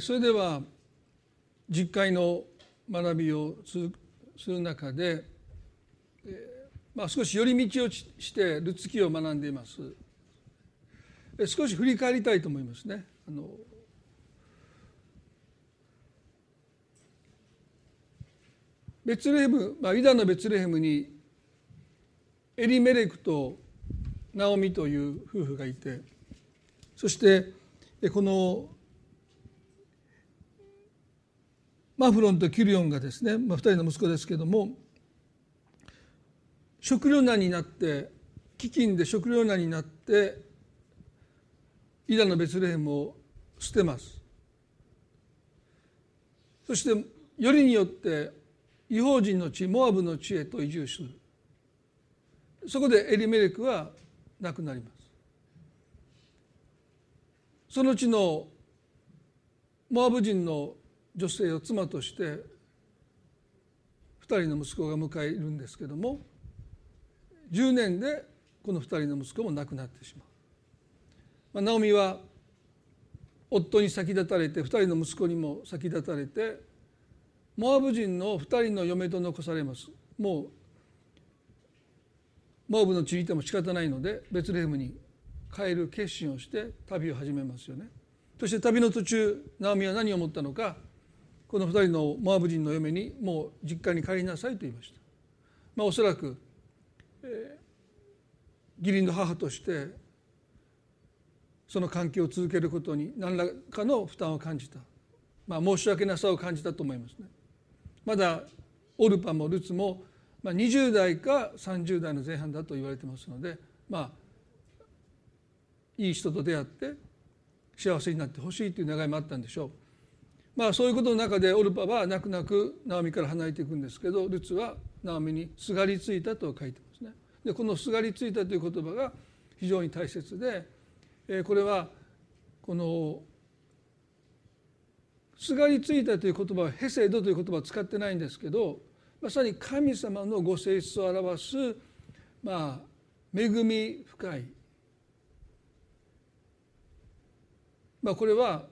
それでは実会の学びをする中で、まあ、少し寄り道をしてルツキを学んでいます少し振り返りたいと思いますね。あのベツレヘム、まあ、ユダのベツレヘムにエリメレクとナオミという夫婦がいてそしてこのマフロンとキリオンがですね、まあ、2人の息子ですけども食糧難になって飢饉で食糧難になってイダのベツレヘムを捨てます。そしてよりによって違法人の地モアブの地へと移住する。そこでエリメレクは亡くなります。その地のモアブ人の女性を妻として2人の息子が迎えるんですけども10年でこの2人の息子も亡くなってしまう。まあ、ナオミは夫に先立たれて2人の息子にも先立たれてモアブ人の2人の嫁と残されますもうモアブの地にいても仕方ないのでベツレヘムに帰る決心をして旅を始めますよねそして旅の途中ナオミは何を思ったのかこの2人のモアブ人の嫁にもう実家に帰りなさいと言いました、まあ、おそらく、えー、義理の母としてその関係を続けることに何らかの負担を感じた、まあ、申し訳なさを感じたと思いますね。まだオルパもルツもまあ、20代か30代の前半だと言われてますのでまあいい人と出会って幸せになってほしいという願いもあったんでしょう。まあそういうことの中でオルパは泣く泣くナオミから離れていくんですけどルツはナオミにすがりついたと書いてますね。でこのすがりついたという言葉が非常に大切で、えー、これはこのすがりついたという言葉はヘセドという言葉を使ってないんですけどまさに神様のご性質を表すまあ恵み深いまあこれは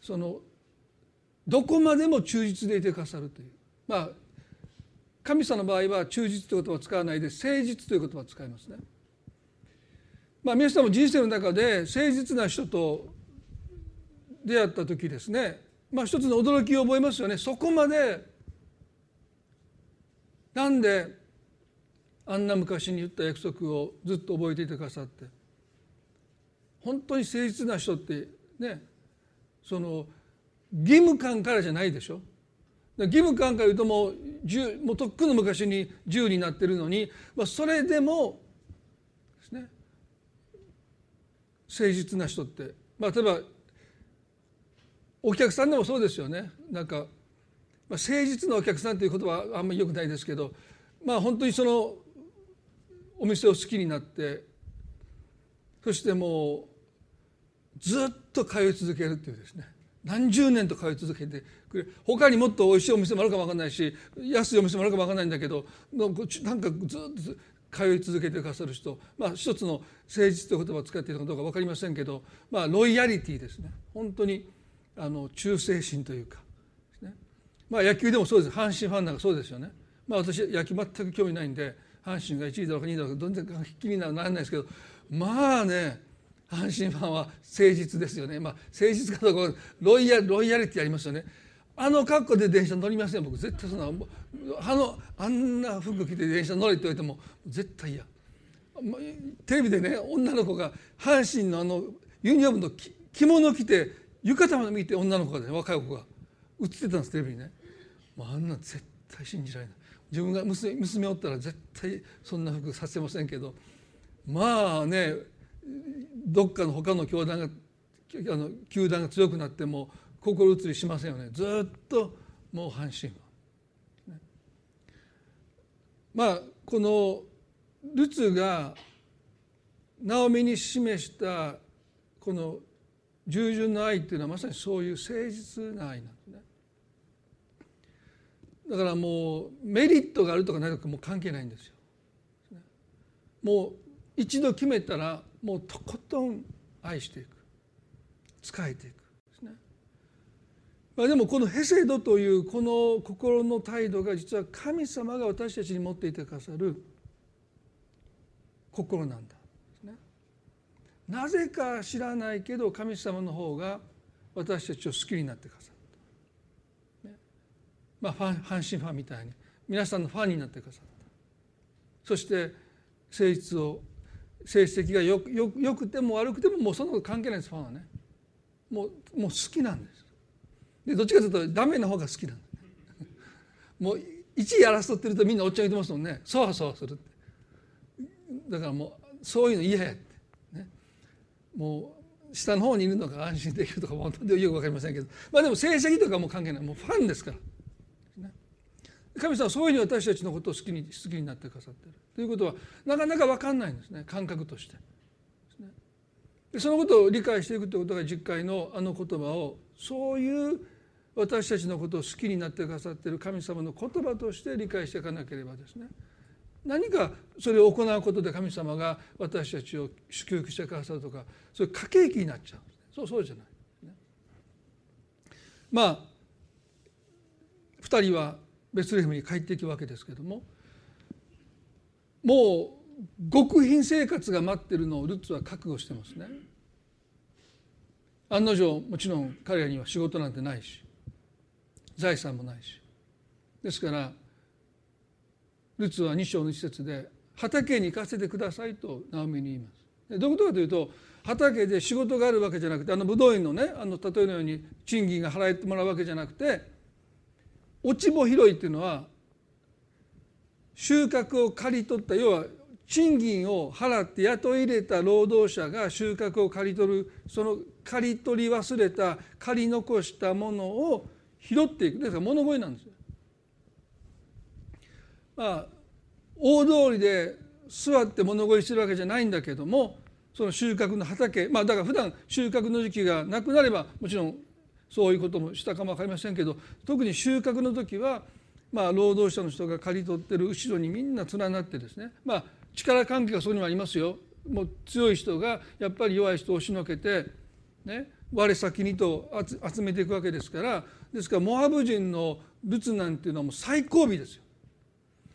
そのどこまでも忠実でいてくださるという。まあ神様の場合は忠実という言葉を使わないで誠実という言葉を使いますね。まあ皆さんも人生の中で誠実な人と出会った時ですね。まあ一つの驚きを覚えますよね。そこまでなんであんな昔に言った約束をずっと覚えていてくださって。本当に誠実な人ってねその義務感からじゃないでしょ。義務感から言うともうもうとっくの昔に10になってるのに、まあ、それでもですね誠実な人って、まあ、例えばお客さんでもそうですよね。なんかまあ、誠実なお客さんという言葉はあんまりよくないですけどまあ本当にそのお店を好きになってそしてもうずっと通い続けるっていうですね。何十年と通い続けてくれ他にもっとおいしいお店もあるかも分かんないし安いお店もあるかも分かんないんだけどなんかずっと通い続けてくださる人まあ一つの誠実という言葉を使っているかどうか分かりませんけどまあロイヤリティですね。本当にあの忠誠心というかまあ野球でもそうです。阪神ファンなんかそうですよね。まあ私野球全く興味ないんで阪神が1位だろうか2位だろうか全然気にならないですけどまあね阪神ファンは誠実ですよね。まあ誠実かどうかロイヤロイヤリティありますよね。あの格好で電車乗りません僕絶対そんなあのあんな服着て電車乗れって言われても絶対嫌。テレビでね女の子が阪神のあのユニフォームの着物着て浴衣まで見て女の子がね若い子が映ってたんですテレビにねもうあんな絶対信じられない自分が娘娘おったら絶対そんな服させませんけどまあねどっかの他の教団があの球団が強くなっても心移りしませんよねずっともう阪神は、まあこのルツがナオミに示したこの従順の愛っていうのはまさにそういう誠実な愛なんですね。だからもうメリットがあるとかないとかもう関係ないんですよ。もう一度決めたらもうとことん愛していく。仕えていく。ですね。まあ、でもこのヘセドというこの心の態度が実は神様が私たちに持っていてくださる心なんだ、ね、なぜか知らないけど神様の方が私たちを好きになってくださった、ね、まあファン阪神ファンみたいに皆さんのファンになってくださったそして誠実を成績がよよよくても悪くてももうそんなこと関係ないですファンはね。もうもう好きなんです。でどっちかというとダメな方が好きなんです もう1位争ってるとみんなおっちゃん言ってますもんね。そわそわするって。だからもうそういうの嫌やって、ね、もう下の方にいるのが安心できるとか本当によく分かりませんけど。まあでも成績とかも関係ない。もうファンですから、神様はそういうふうに私たちのことを好きに好きになってくださってる。ということはなかなか分かんないんですね。感覚として。でそのことを理解していくということが実会のあの言葉をそういう私たちのことを好きになってくださっている神様の言葉として理解していかなければですね。何かそれを行うことで神様が私たちを祝福してくださるとかそういう過景気になっちゃうんです、そうそうじゃない、まあ2人はベツレヘムに帰っていくわけですけどももう極貧生活が待っているのをルッツは覚悟してますね。案の定もちろん彼らには仕事なんてないし財産もないしですからルツは2章の一節で畑に行かせてくださいとナオミに言います。どういうことかというと畑で仕事があるわけじゃなくてあのブドウ園のねあの例えのように賃金が払えてもらうわけじゃなくて落ち穂拾いっていうのは収穫を刈り取った要は賃金を払って雇い入れた労働者が収穫を刈り取るその刈り取り忘れた刈り残したものを拾っていくですから物乞いなんですよ。まあ大通りで座って物乞いしてるわけじゃないんだけどもその収穫の畑まあだから普段収穫の時期がなくなればもちろんそういうこともしたかも分かりませんけど特に収穫の時はまあ労働者の人が刈り取ってる後ろにみんな連なってですねまあ力関係がそこにもありますよもう強い人がやっぱり弱い人を押しのけてね我先にと集めていくわけですからですからモアブ人のルツなんていうのはもう最後尾ですよ。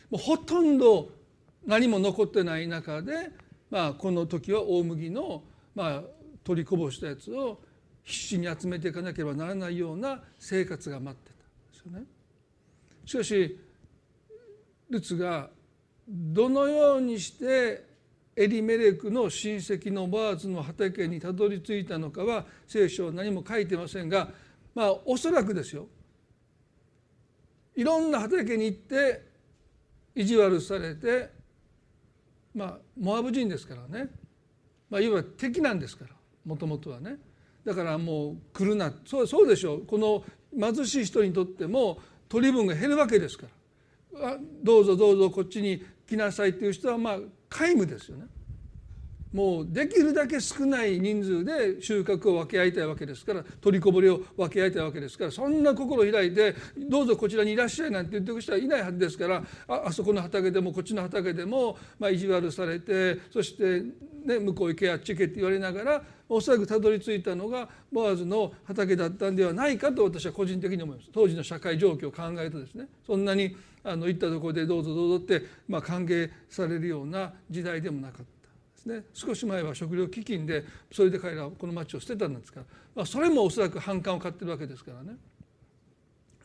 もうほとんど何も残ってない中で、まあ、この時は大麦の、まあ、取りこぼしたやつを必死に集めていかなければならないような生活が待ってた。んですよね。しかしルツがどのようにしてエリメレクの親戚のバーズの畑にたどり着いたのかは聖書は何も書いてませんがまあおそらくですよ。いろんな畑に行って意地悪されてまあモアブ人ですからね、まあ、いわば敵なんですからもともとはね。だからもう来るな。そうそうでしょう。この貧しい人にとっても取り分が減るわけですから。どうぞどうぞこっちに来なさいっていう人はまあ皆無ですよね。もうできるだけ少ない人数で収穫を分け合いたいわけですから取りこぼれを分け合いたいわけですからそんな心を開いてどうぞこちらにいらっしゃいなんて言ってく人はいないはずですからああそこの畑でもこっちの畑でも、まあ、意地悪されてそして、ね、向こう行けあっち行けって言われながらおそらくたどり着いたのがボアズの畑だったんではないかと私は個人的に思います。当時の社会状況を考えるとですね。そんなにあの行ったところでどうぞどうぞって、まあ、歓迎されるような時代でもなかった。ね。少し前は食料飢饉でそれで彼らはこの町を捨てたんですから、まあ、それもおそらく反感を買ってるわけですからね。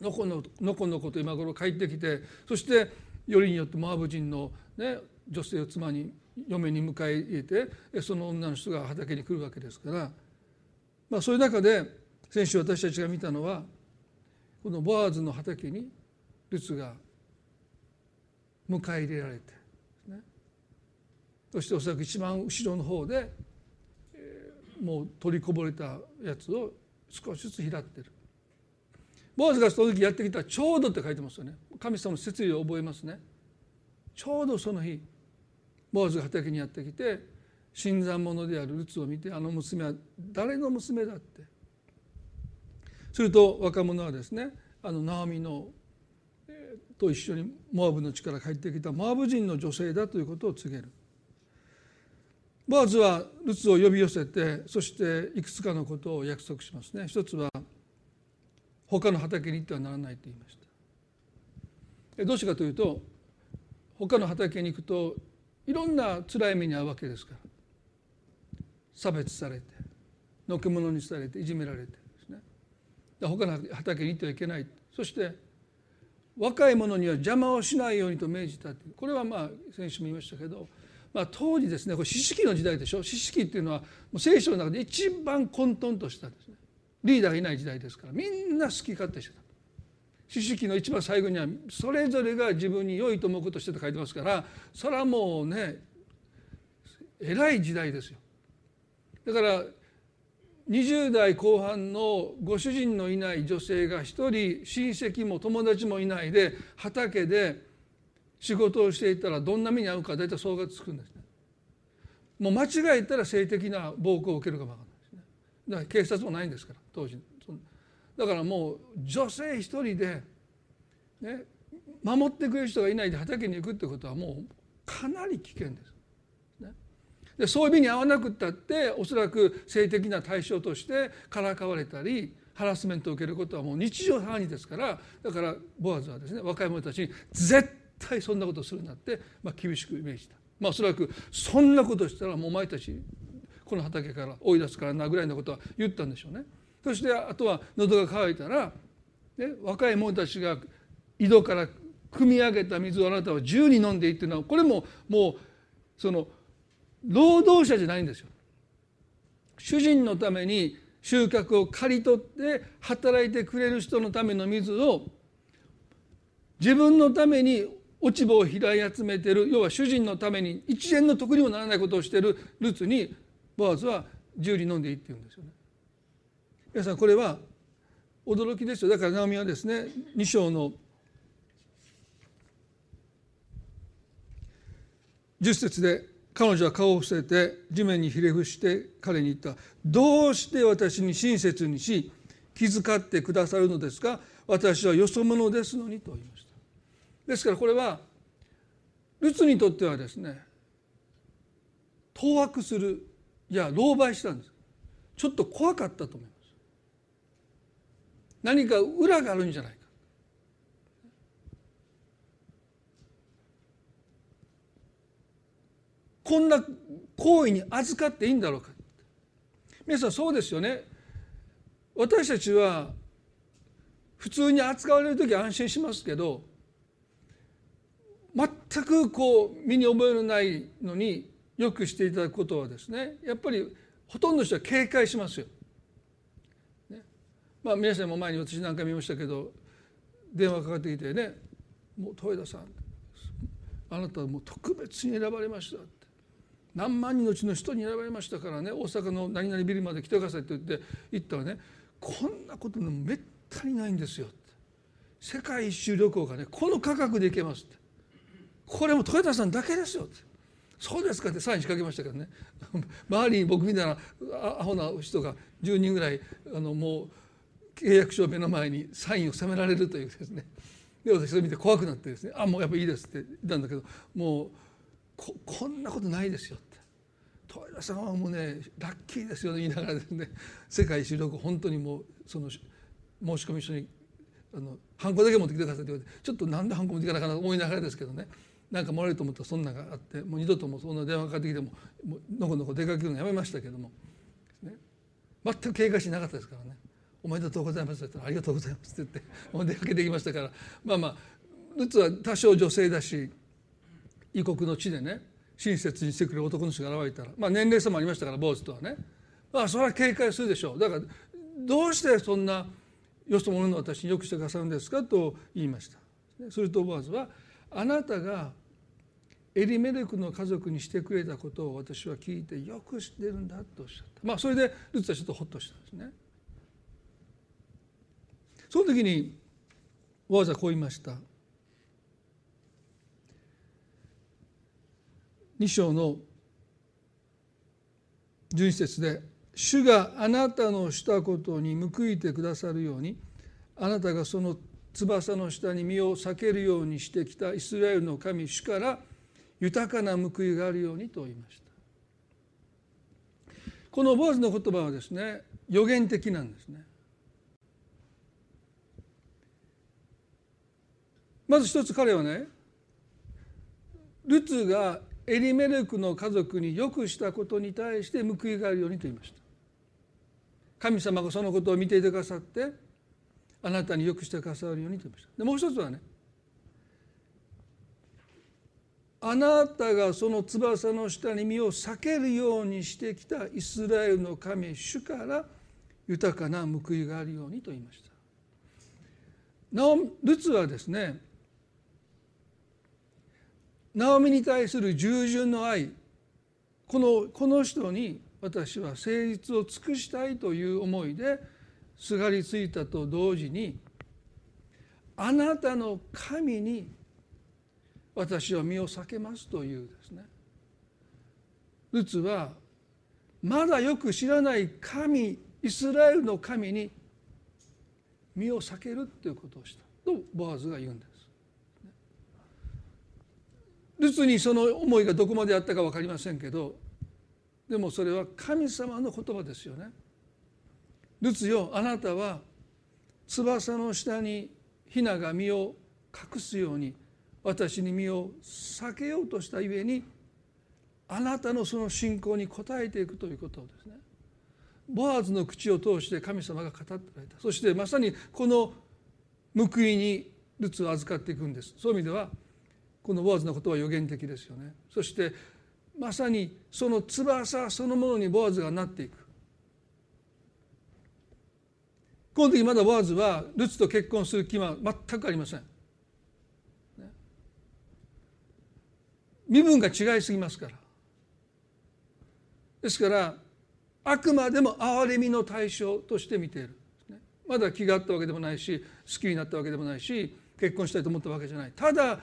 のこののこのこと今頃帰ってきてそしてよりによってモアブ人の、ね、女性を妻に嫁に迎え入れてその女の人が畑に来るわけですから、まあ、そういう中で先週私たちが見たのはこのボアーズの畑にルツが迎え入れられて、そしておそらく一番後ろの方で、えー、もう取りこぼれたやつを少しずつ拾ってる。ボアズがその時やってきたちょうどって書いてますよね。神様の説理を覚えますね。ちょうどその日ボアズが畑にやってきて新参者であるルツを見てあの娘は誰の娘だって。すると若者はですねあのナオミのえと一緒にモアブの地から帰ってきたモアブ人の女性だということを告げる。ボアズはルツを呼び寄せてそしていくつかのことを約束しますね。一つは他の畑に行ってはならないと言いました。どうしてかというと他の畑に行くといろんな辛い目に遭うわけですから。差別されてのけ者にされていじめられてですね。他の畑に行ってはいけない。そして若い者には邪魔をしないようにと命じたこれはまあ先週も言いましたけど、まあ、当時ですねこれ四式の時代でしょ？四式っていうのはもう聖書の中で一番混沌としたですね。リーダーがいない時代ですからみんな好き勝手してた。四式の一番最後にはそれぞれが自分に良いと思うことしてと書いてますからそれはもうね偉い時代ですよ。だから20代後半のご主人のいない女性が一人親戚も友達もいないで畑で仕事をしていたらどんな目に遭うか大体想像つくんですね。もう間違えたら性的な暴行を受けるかもわかんないですね。だから警察もないんですから当時だからもう女性一人で、ね、守ってくれる人がいないで畑に行くってことはもうかなり危険です。でそういう目に遭わなくったっておそらく性的な対象としてからかわれたりハラスメントを受けることはもう日常茶飯ですからだからボアズはですね若い者たちに絶対そんなことするなって、まあ、厳しく命じた。まあ、おそらくそんなことしたらもうお前たちこの畑から追い出すからなぐらいのことは言ったんでしょうね。そしてあとは喉が渇いたら、ね、若い者たちが井戸から汲み上げた水をあなたは自由に飲んでいいっていうのはこれももうその労働者じゃないんですよ。主人のために収穫を刈り取って働いてくれる人のための水を自分のために落ち葉を拾い集めてる要は主人のために一円の得にもならないことをしているルツにボアズは自由に飲んでいいって言うんですよね。皆さんこれは驚きですよ。だからナオミはですね2章の10節で彼女は顔を伏せて地面にひれ伏して彼に言った「どうして私に親切にし気遣ってくださるのですか？私はよそ者ですのに」と言いました。ですからこれはルツにとってはですね当惑するいや狼狽したんです。ちょっと怖かったと思います。何か裏があるんじゃないか。こんな行為に預かっていいんだろうか。皆さんそうですよね。私たちは普通に扱われる時は安心しますけど全くこう身に覚えのないのによくしていただくことはですねやっぱりほとんどの人は警戒しますよ。ね、まあ皆さんも前に私何回見ましたけど電話かかってきてね「もう豊田さんあなたはもう特別に選ばれました」って。何万人のうちの人に選ばれましたからね大阪の何々ビルまで来てくださいって言って行ったらねこんなことめったにないんですよ世界一周旅行がねこの価格で行けますって。これも豊田さんだけですよって。そうですかってサイン仕掛けましたけどね。周りに僕みたいなアホな人が10人ぐらいあのもう契約書を目の前にサインを責められるというですね。で私それ見て怖くなってですね「あもうやっぱいいです」って言ったんだけどもうここんなことないですよって。豊田さんはもうねラッキーですよ、ね、言いながらですね。世界一周本当にもうその申し込み書にあのハンコだけ持ってきてくださいって言われてちょっとなんでハンコ持っていかなかなと思いながらですけどね。なんかもらえると思ったらそんながあってもう二度ともそんな電話かかってきてももうのこのこ出かけるのやめましたけども、ね、全く警戒しなかったですからね「おめでとうございます」って言ったら「ありがとうございます」って言ってもう出かけてきましたから。まあまあルツは多少女性だし異国の地でね親切にしてくれる男の人が現れたら、まあ、年齢差もありましたから坊主とはね、まあ、それは警戒するでしょう。だからどうしてそんなよそ者の私によくしてくださるんですかと言いました。するとボアズはあなたがエリメレクの家族にしてくれたことを私は聞いてよく知ってるんだとおっしゃった。まあそれでルツはちょっとホッとしたんですね。その時にボアズはこう言いました。2章の11節で「主があなたのしたことに報いてくださるようにあなたがその翼の下に身を避けるようにしてきたイスラエルの神主から豊かな報いがあるように」と言いました。このボアズの言葉はですね予言的なんですね。まず一つ彼はねルツがエリメレクの家族によくしたことに対して報いがあるようにと言いました神様がそのことを見ていてくださってあなたによくしてくださるようにと言いましたでもう一つはねあなたがその翼の下に身を避けるようにしてきたイスラエルの神主から豊かな報いがあるようにと言いました。なおルツはですねナオミに対する従順の愛このこの人に私は誠実を尽くしたいという思いですがりついたと同時にあなたの神に私は身を避けますというですねルツはまだよく知らない神イスラエルの神に身を避けるということをしたとボアズが言うんです。ルツにその思いがどこまであったか分かりませんけどでもそれは神様の言葉ですよね。ルツよあなたは翼の下にヒナが身を隠すように私に身を避けようとしたゆえにあなたのその信仰に応えていくということをですね。ボアズの口を通して神様が語ってられた。そしてまさにこの報いにルツを預かっていくんです。そういう意味ではこのボアズのことは予言的ですよね。そしてまさにその翼そのものにボアズがなっていく。この時まだボアズはルツと結婚する気は全くありません。身分が違いすぎますから。ですからあくまでも憐れみの対象として見ている。まだ気があったわけでもないし好きになったわけでもないし結婚したいと思ったわけじゃない。ただ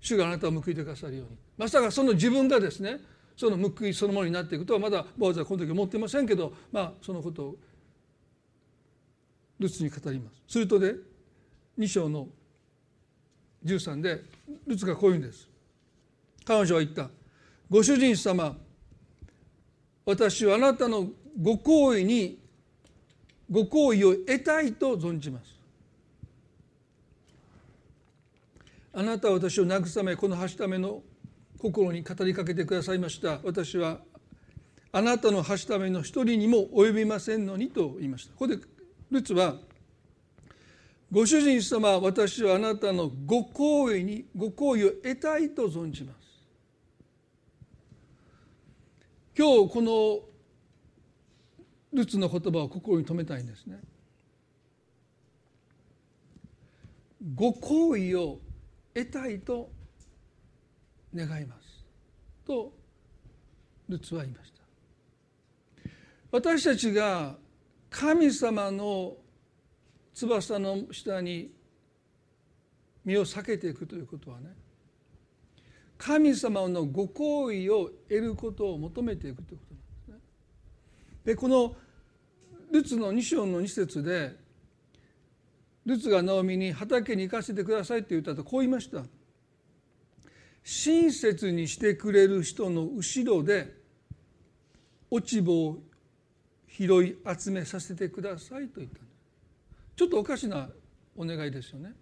主があなたを報いてくださるように。まさかその自分がですねその報いそのものになっていくとはまだボーズはこの時思ってませんけどまあそのことをルツに語ります。するとね2章の13でルツがこういうんです。彼女は言った。ご主人様私はあなたのご好意にご好意を得たいと存じます。あなたは私を慰めこの橋ための心に語りかけてくださいました。私はあなたの橋ための一人にも及びませんのにと言いました。ここでルツはご主人様私はあなたのご好意にご好意を得たいと存じます。今日このルツの言葉を心に留めたいんですね。ご好意を得たいと願いますとルツは言いました私たちが神様の翼の下に身を避けていくということはね神様のご好意を得ることを求めていくということなんですね。でこのルツの2章の2節でルツがナオミに畑に行かせてくださいって言ったとこう言いました。親切にしてくれる人の後ろで落ち葉を拾い集めさせてくださいと言ったんです。ちょっとおかしなお願いですよね。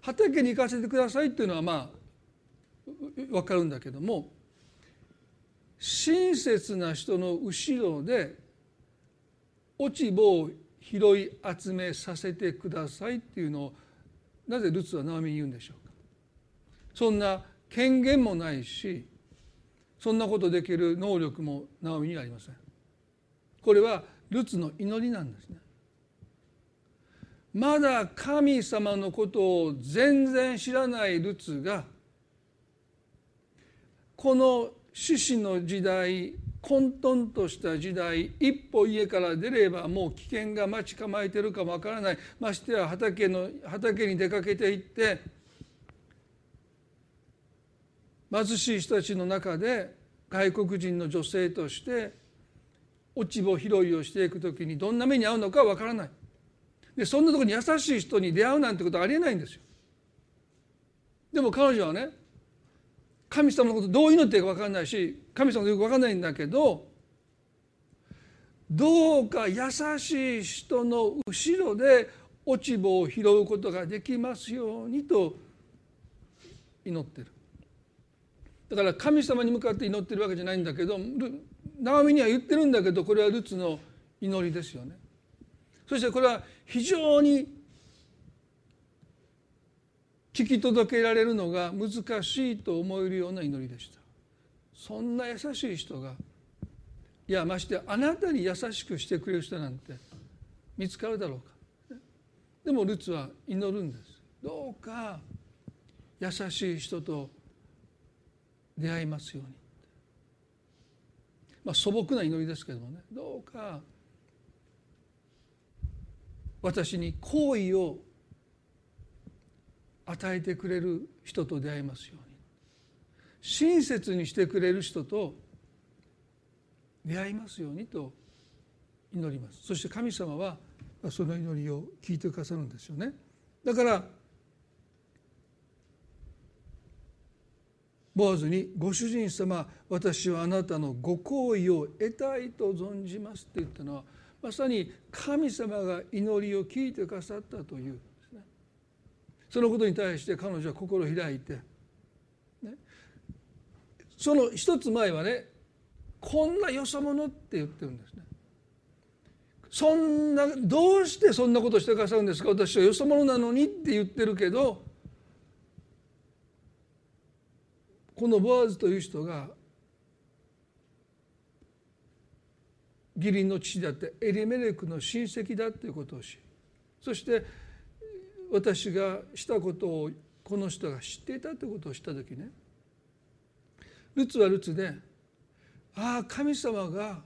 畑に行かせてくださいっていうのはまあ分かるんだけども親切な人の後ろで落ち葉を拾い集めさせてくださいっていうのをなぜルツはナオミに言うんでしょうか。そんな権限もないしそんなことできる能力もナオミにはありません。これはルツの祈りなんですね。まだ神様のことを全然知らないルツがこの獅子の時代混沌とした時代一歩家から出ればもう危険が待ち構えてるかもわからない。ましてや畑の畑に出かけていって貧しい人たちの中で外国人の女性として落ち葉拾いをしていく時にどんな目に遭うのかわからない。でそんなところに優しい人に出会うなんてことはありえないんですよ。でも彼女はね神様のことどう祈っていいか分かんないし神様のよく分かんないんだけどどうか優しい人の後ろで落ち葉を拾うことができますようにと祈ってる。だから神様に向かって祈ってるわけじゃないんだけどナオミには言ってるんだけどこれはルツの祈りですよね。そしてこれは非常に聞き届けられるのが難しいと思えるような祈りでした。そんな優しい人がいやましてあなたに優しくしてくれる人なんて見つかるだろうか。でもルツは祈るんです。どうか優しい人と出会いますように。まあ素朴な祈りですけどもね。どうか私に好意を与えてくれる人と出会いますように。親切にしてくれる人と出会いますようにと祈ります。そして神様はその祈りを聞いてくださるんですよね。だからボアズに「ご主人様私はあなたのご好意を得たいと存じます」って言ったのはまさに神様が祈りを聞いてくださったというそのことに対して彼女は心を開いて、ね、その一つ前はねこんなよそ者って言ってるんですね。そんなどうしてそんなことしてくださるんですか？私はよそ者なのにって言ってるけどこのボアズという人が義理の父であってエリメレクの親戚だということを知りそして私がしたことをこの人が知っていたということを知った時ね。ルツはルツでああ神様が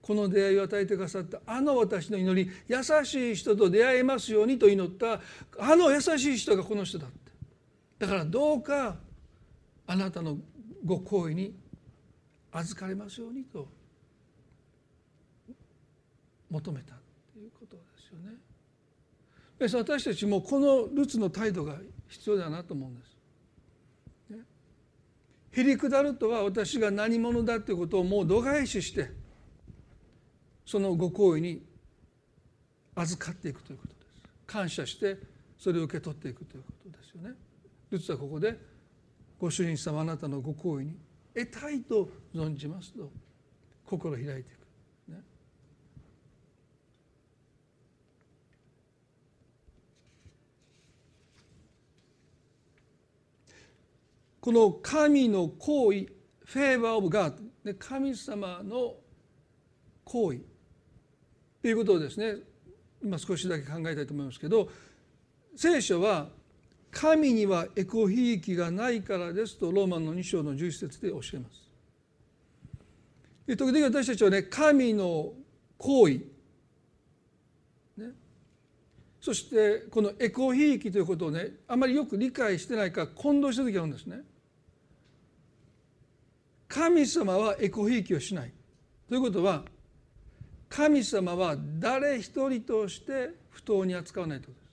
この出会いを与えてくださった。あの私の祈り優しい人と出会えますようにと祈った。あの優しい人がこの人だって。だからどうかあなたのご好意に預かれますようにと求めたということですよね。私たちもこのルツの態度が必要だなと思うんです。へりくだるとは私が何者だということをもう度外視してそのご好意に預かっていくということです。感謝してそれを受け取っていくということですよね。ルツはここでご主人様あなたのご好意に得たいと存じますと心開いていく。この神の行為フェーバー・オブ・ガード神様の行為ということをですね今少しだけ考えたいと思いますけど聖書は神にはエコひいきがないからですとローマの2章の11節で教えます。で時々私たちはね神の行為、ね、そしてこのエコひいきということをねあまりよく理解してないか混同した時があるんですね。神様はエコひいきをしないということは神様は誰一人として不当に扱わないということ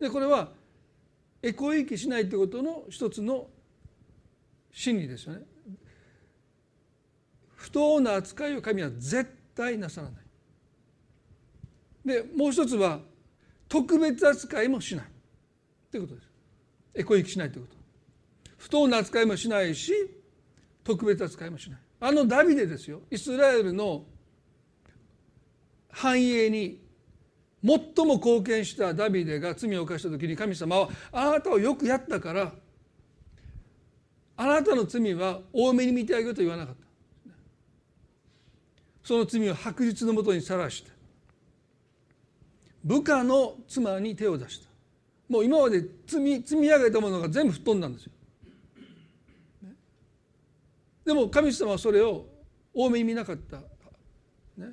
です。でこれはエコひいきしないということの一つの真理ですよね。不当な扱いを神は絶対なさらない。でもう一つは特別扱いもしないということです。エコひいきしないということ。不当な扱いもしないし特別扱いもしない。あのダビデですよ。イスラエルの繁栄に最も貢献したダビデが罪を犯した時に神様はあなたをよくやったからあなたの罪は多めに見てあげると言わなかった。その罪を白日のもとにさらして部下の妻に手を出した。もう今まで積み積み上げたものが全部吹っ飛んだんですよ。でも神様はそれを多めに見なかった、ね、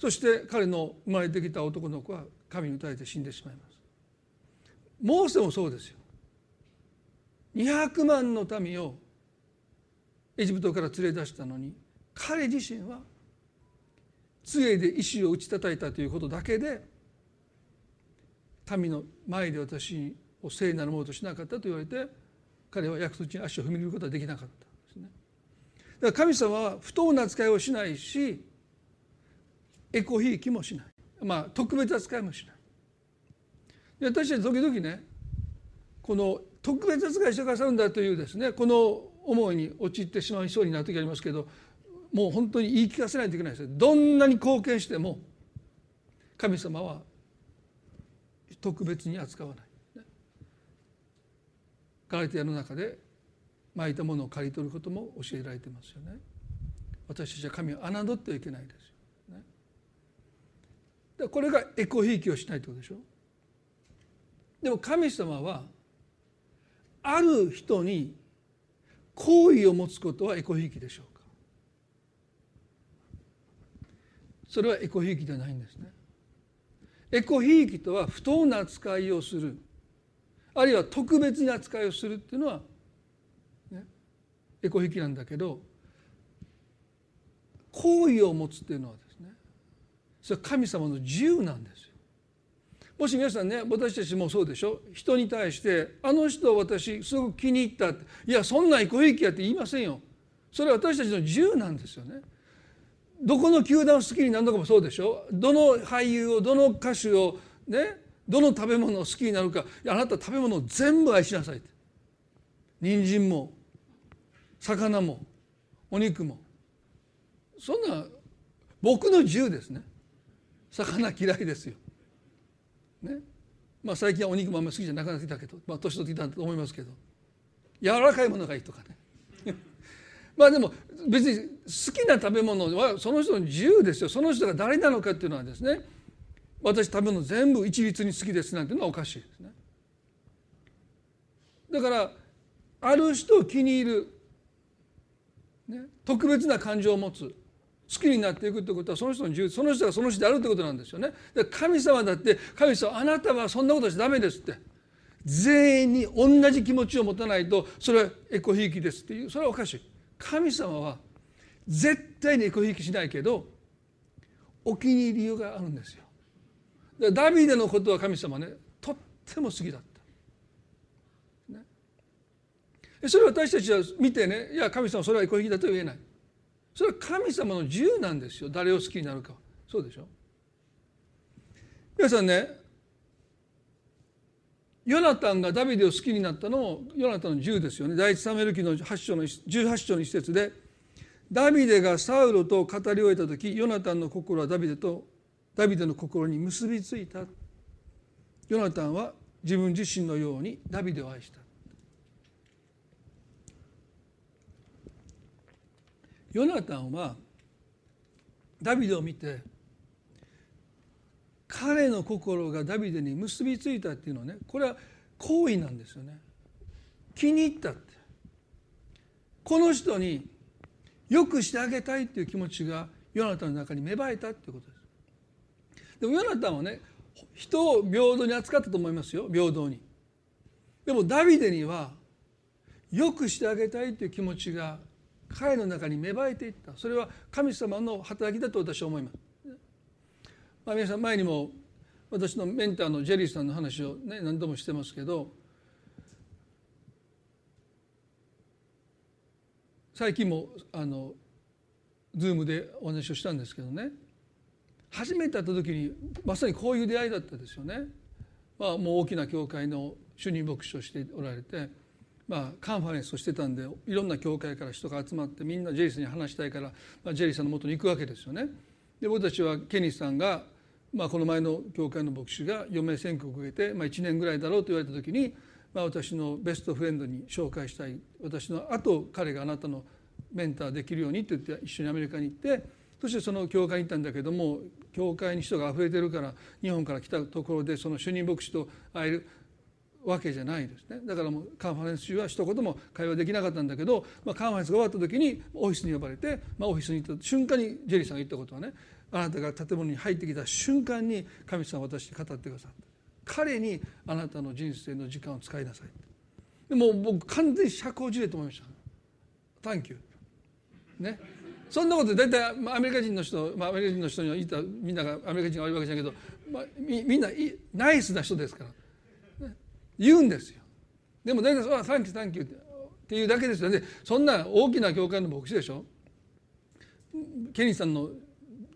そして彼の生まれてきた男の子は神に打たれて死んでしまいます。モーセもそうですよ。200万の民をエジプトから連れ出したのに彼自身は杖で石を打ち叩いたということだけで民の前で私を聖なるものとしなかったと言われて彼は約束地に足を踏み入れることはできなかった。から神様は不当な扱いをしないしエコひいきもしない。まあ特別扱いもしない。で私たち時々ねこの特別扱いしてくださるんだというですねこの思いに陥ってしまいそうになる時ありますけどもう本当に言い聞かせないといけないですどんなに貢献しても神様は特別に扱わない。ガラテヤの中で巻いたものを刈り取ることも教えられてますよね。私たちは神を侮ってはいけないですよ、ね。これがエコひいきをしないってことでしょ。でも神様はある人に好意を持つことはエコひいきでしょうかそれはエコひいきではないんですねエコひいきとは不当な扱いをするあるいは特別な扱いをするっていうのは、エコひいきなんだけど好意を持つっていうのはですねそれは神様の自由なんですよ。もし皆さんね私たちもそうでしょ？人に対して「あの人私すごく気に入った」って「いやそんなエコひいきや」って言いませんよ。それは私たちの自由なんですよね。どこの球団を好きになるのかもそうでしょ？どの俳優をどの歌手をねどの食べ物を好きになるかあなた食べ物を全部愛しなさいって人参も魚もお肉も。そんな僕の自由ですね。魚嫌いですよ。ね。まあ最近はお肉もあんまり好きじゃなくなってきたけど、まあ、年取ってきたと思いますけど。柔らかいものがいいとかね。まあでも別に好きな食べ物はその人の自由ですよ。その人が誰なのかっていうのはですね。私食べ物全部一律に好きですなんていうのはおかしいですね。だからある人を気に入る、ね、特別な感情を持つ。好きになっていくってことはその人の自由その人がその人であるってことなんですよね。で神様だって神様あなたはそんなことしちゃダメですって。全員に同じ気持ちを持たないとそれはエコひいきですっていうそれはおかしい。神様は絶対にエコひいきしないけどお気に入りがあるんですよ。ダビデのことは神様ねとっても好きだった。ね、それを私たちは見てねいや神様それはエコひいだと言えない。それは神様の自由なんですよ。誰を好きになるかそうでしょ？皆さんねヨナタンがダビデを好きになったのもヨナタンの自由ですよね。第一サムエル記の8章の18章の一節でダビデがサウロと語り終えた時ヨナタンの心はダビデとダビデの心に結びついた。ヨナタンは自分自身のようにダビデを愛した。ヨナタンはダビデを見て彼の心がダビデに結びついたっていうのはねこれは好意なんですよね。気に入ったって。この人によくしてあげたいっていう気持ちがヨナタンの中に芽生えたっていうことです。でもヨナタンはね人を平等に扱ったと思いますよ平等に。でもダビデにはよくしてあげたいっていう気持ちが彼の中に芽生えていった。それは神様の働きだと私は思います。まあ、皆さん前にも私のメンターのジェリーさんの話を、ね、何度もしてますけど最近もあのズームでお話をしたんですけどね。初めて会った時にまさにこういう出会いだったですよね。まあ、もう大きな教会の主任牧師をしておられて、まあ、カンファレンスをしてたんでいろんな教会から人が集まってみんなジェリーさんに話したいから、まあ、ジェリーさんのもとに行くわけですよね。で僕たちはケニーさんが、まあ、この前の教会の牧師が余命宣告を受けて、まあ、1年ぐらいだろうと言われた時に、まあ、私のベストフレンドに紹介したい私の後彼があなたのメンターできるようにって言って一緒にアメリカに行ってそしてその教会に行ったんだけども教会に人が溢れてるから日本から来たところでその主任牧師と会えるわけじゃないですね。だからもうカンファレンス中は一言も会話できなかったんだけど、まあ、カンファレンスが終わった時にオフィスに呼ばれて、まあ、オフィスに行った瞬間にジェリーさんが言ったことはねあなたが建物に入ってきた瞬間に神様は私に語ってくださった。彼にあなたの人生の時間を使いなさい。でも僕完全に社交辞令と思いました「Thank you」ね。そんなこと大体アメリカ人の人、まあ、アメリカ人の人には言ったみんながアメリカ人が悪いわけじゃないけど、まあ、みみんなナイスな人ですから、言うんですよ。でも大体「あ Thank you, thank you」っていうだけですよね。そんな大きな教会の牧師でしょ？ケニーさんの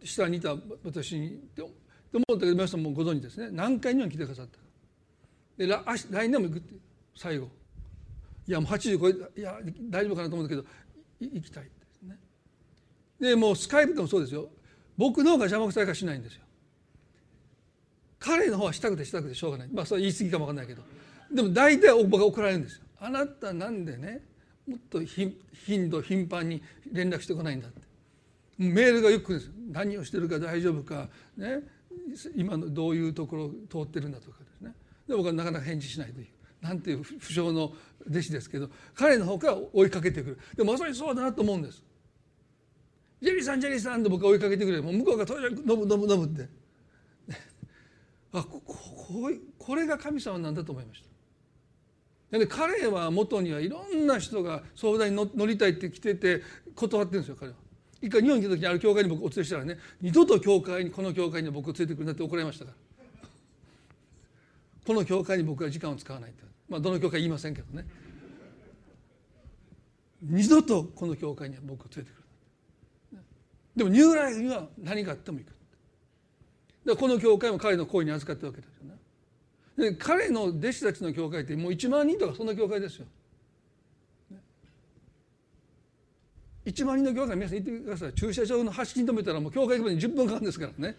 下にいた私にと思ったけど皆さんもご存知ですね。何回日本に来てくださった。で来来年も行くって最後。いやもう80超えいや大丈夫かなと思うんだけど行きたいですね。でもうスカイプでもそうですよ。僕の方が邪魔くさいかしないんですよ。彼の方はしたくてしたくてしょうがない。まあそれは言い過ぎかもわかんないけど。でも大体僕が怒られるんですよ。あなたなんでねもっと頻度頻繁に連絡してこないんだって。メールがよく来るんです何をしてるか大丈夫かね今のどういうところ通ってるんだとかですね。で僕はなかなか返事しないという。なんていう不詳の弟子ですけど彼の方から追いかけてくる。でもまさにそうだなと思うんです。ジェリーさんジェリーさんと僕は追いかけてくれもう向こうがとにかく「飲む飲む飲む」って。あこここれが神様なんだと思いました。で彼は元にはいろんな人が相談に乗りたいって来てて断ってるんですよ彼は。一回日本に来た時にある教会に僕お連れしたらね二度と教会にこの教会に僕を連れてくるなって怒られましたから。この教会に僕は時間を使わないって。まあどの教会言いませんけどね。二度とこの教会には僕を連れてくる。でもニューライフには何があっても行く。この教会も彼の声に預かってるわけですよね。彼の弟子たちの教会ってもう1万人とかそんな教会ですよ。1万人の教会皆さん言ってください。駐車場の端に止めたらもう教会行くまでに10分かかるんですからね。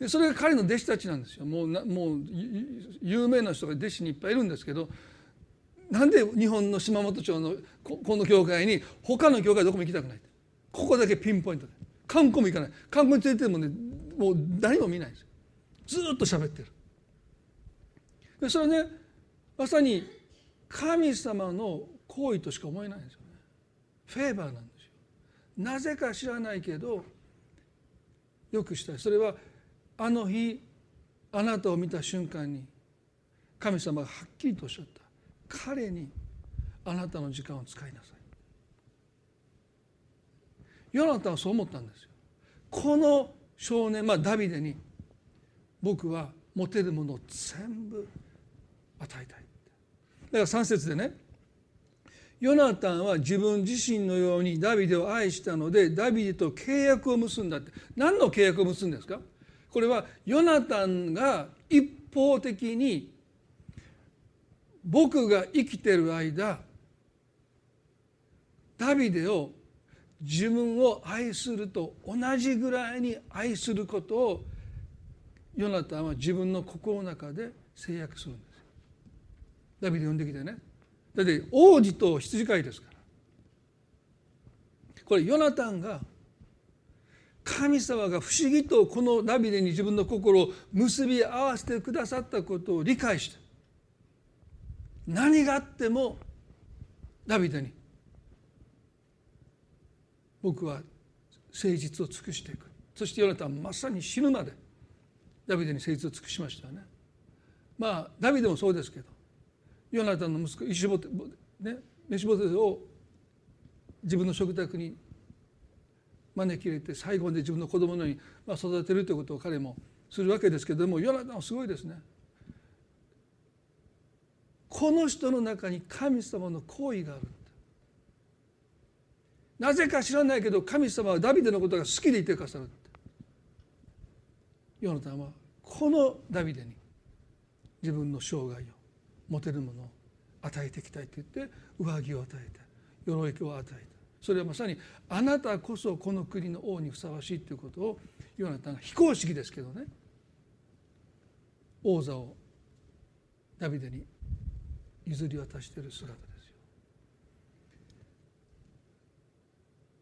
でそれが彼の弟子たちなんですよ。もうもう有名な人が弟子にいっぱいいるんですけどなんで日本の島本町のこの教会に他の教会どこも行きたくないここだけピンポイントで。観光も行かない。観光に連れてもねもう何も見ないんですよ。ずっと喋ってる。でそれはねまさに神様の行為としか思えないんですよね。フェーバーなんですよ。なぜか知らないけどよくしたい。それはあの日あなたを見た瞬間に神様がはっきりとおっしゃった。彼にあなたの時間を使いなさい。ヨナタはそう思ったんですよ。この少年まあダビデに僕は持てるものを全部与えたい。だから3節でねヨナタンは自分自身のようにダビデを愛したのでダビデと契約を結んだって。何の契約を結んですか？これはヨナタンが一方的に僕が生きてる間ダビデを自分を愛すると同じぐらいに愛することをヨナタンは自分の心の中で制約するんです。ダビデ呼んできてね。だって王子と羊飼いですから。これヨナタンが神様が不思議とこのダビデに自分の心を結び合わせてくださったことを理解して何があってもダビデに僕は誠実を尽くしていく。そしてヨナタンまさに死ぬまでダビデに誠実を尽くしましたよね。まあダビデもそうですけどヨナタンの息子イシボテねメシボテを自分の食卓に招き入れて最後まで自分の子供のように育てるということを彼もするわけですけどもヨナタンはすごいですね。この人の中に神様の行為があるなぜか知らないけど神様はダビデのことが好きでいてくださるヨナタンはこのダビデに自分の生涯を持てるものを与えていきたいと言って上着を与えて鎧を与えたそれはまさにあなたこそこの国の王にふさわしいということをヨナタンが非公式ですけどね。王座をダビデに譲り渡している姿です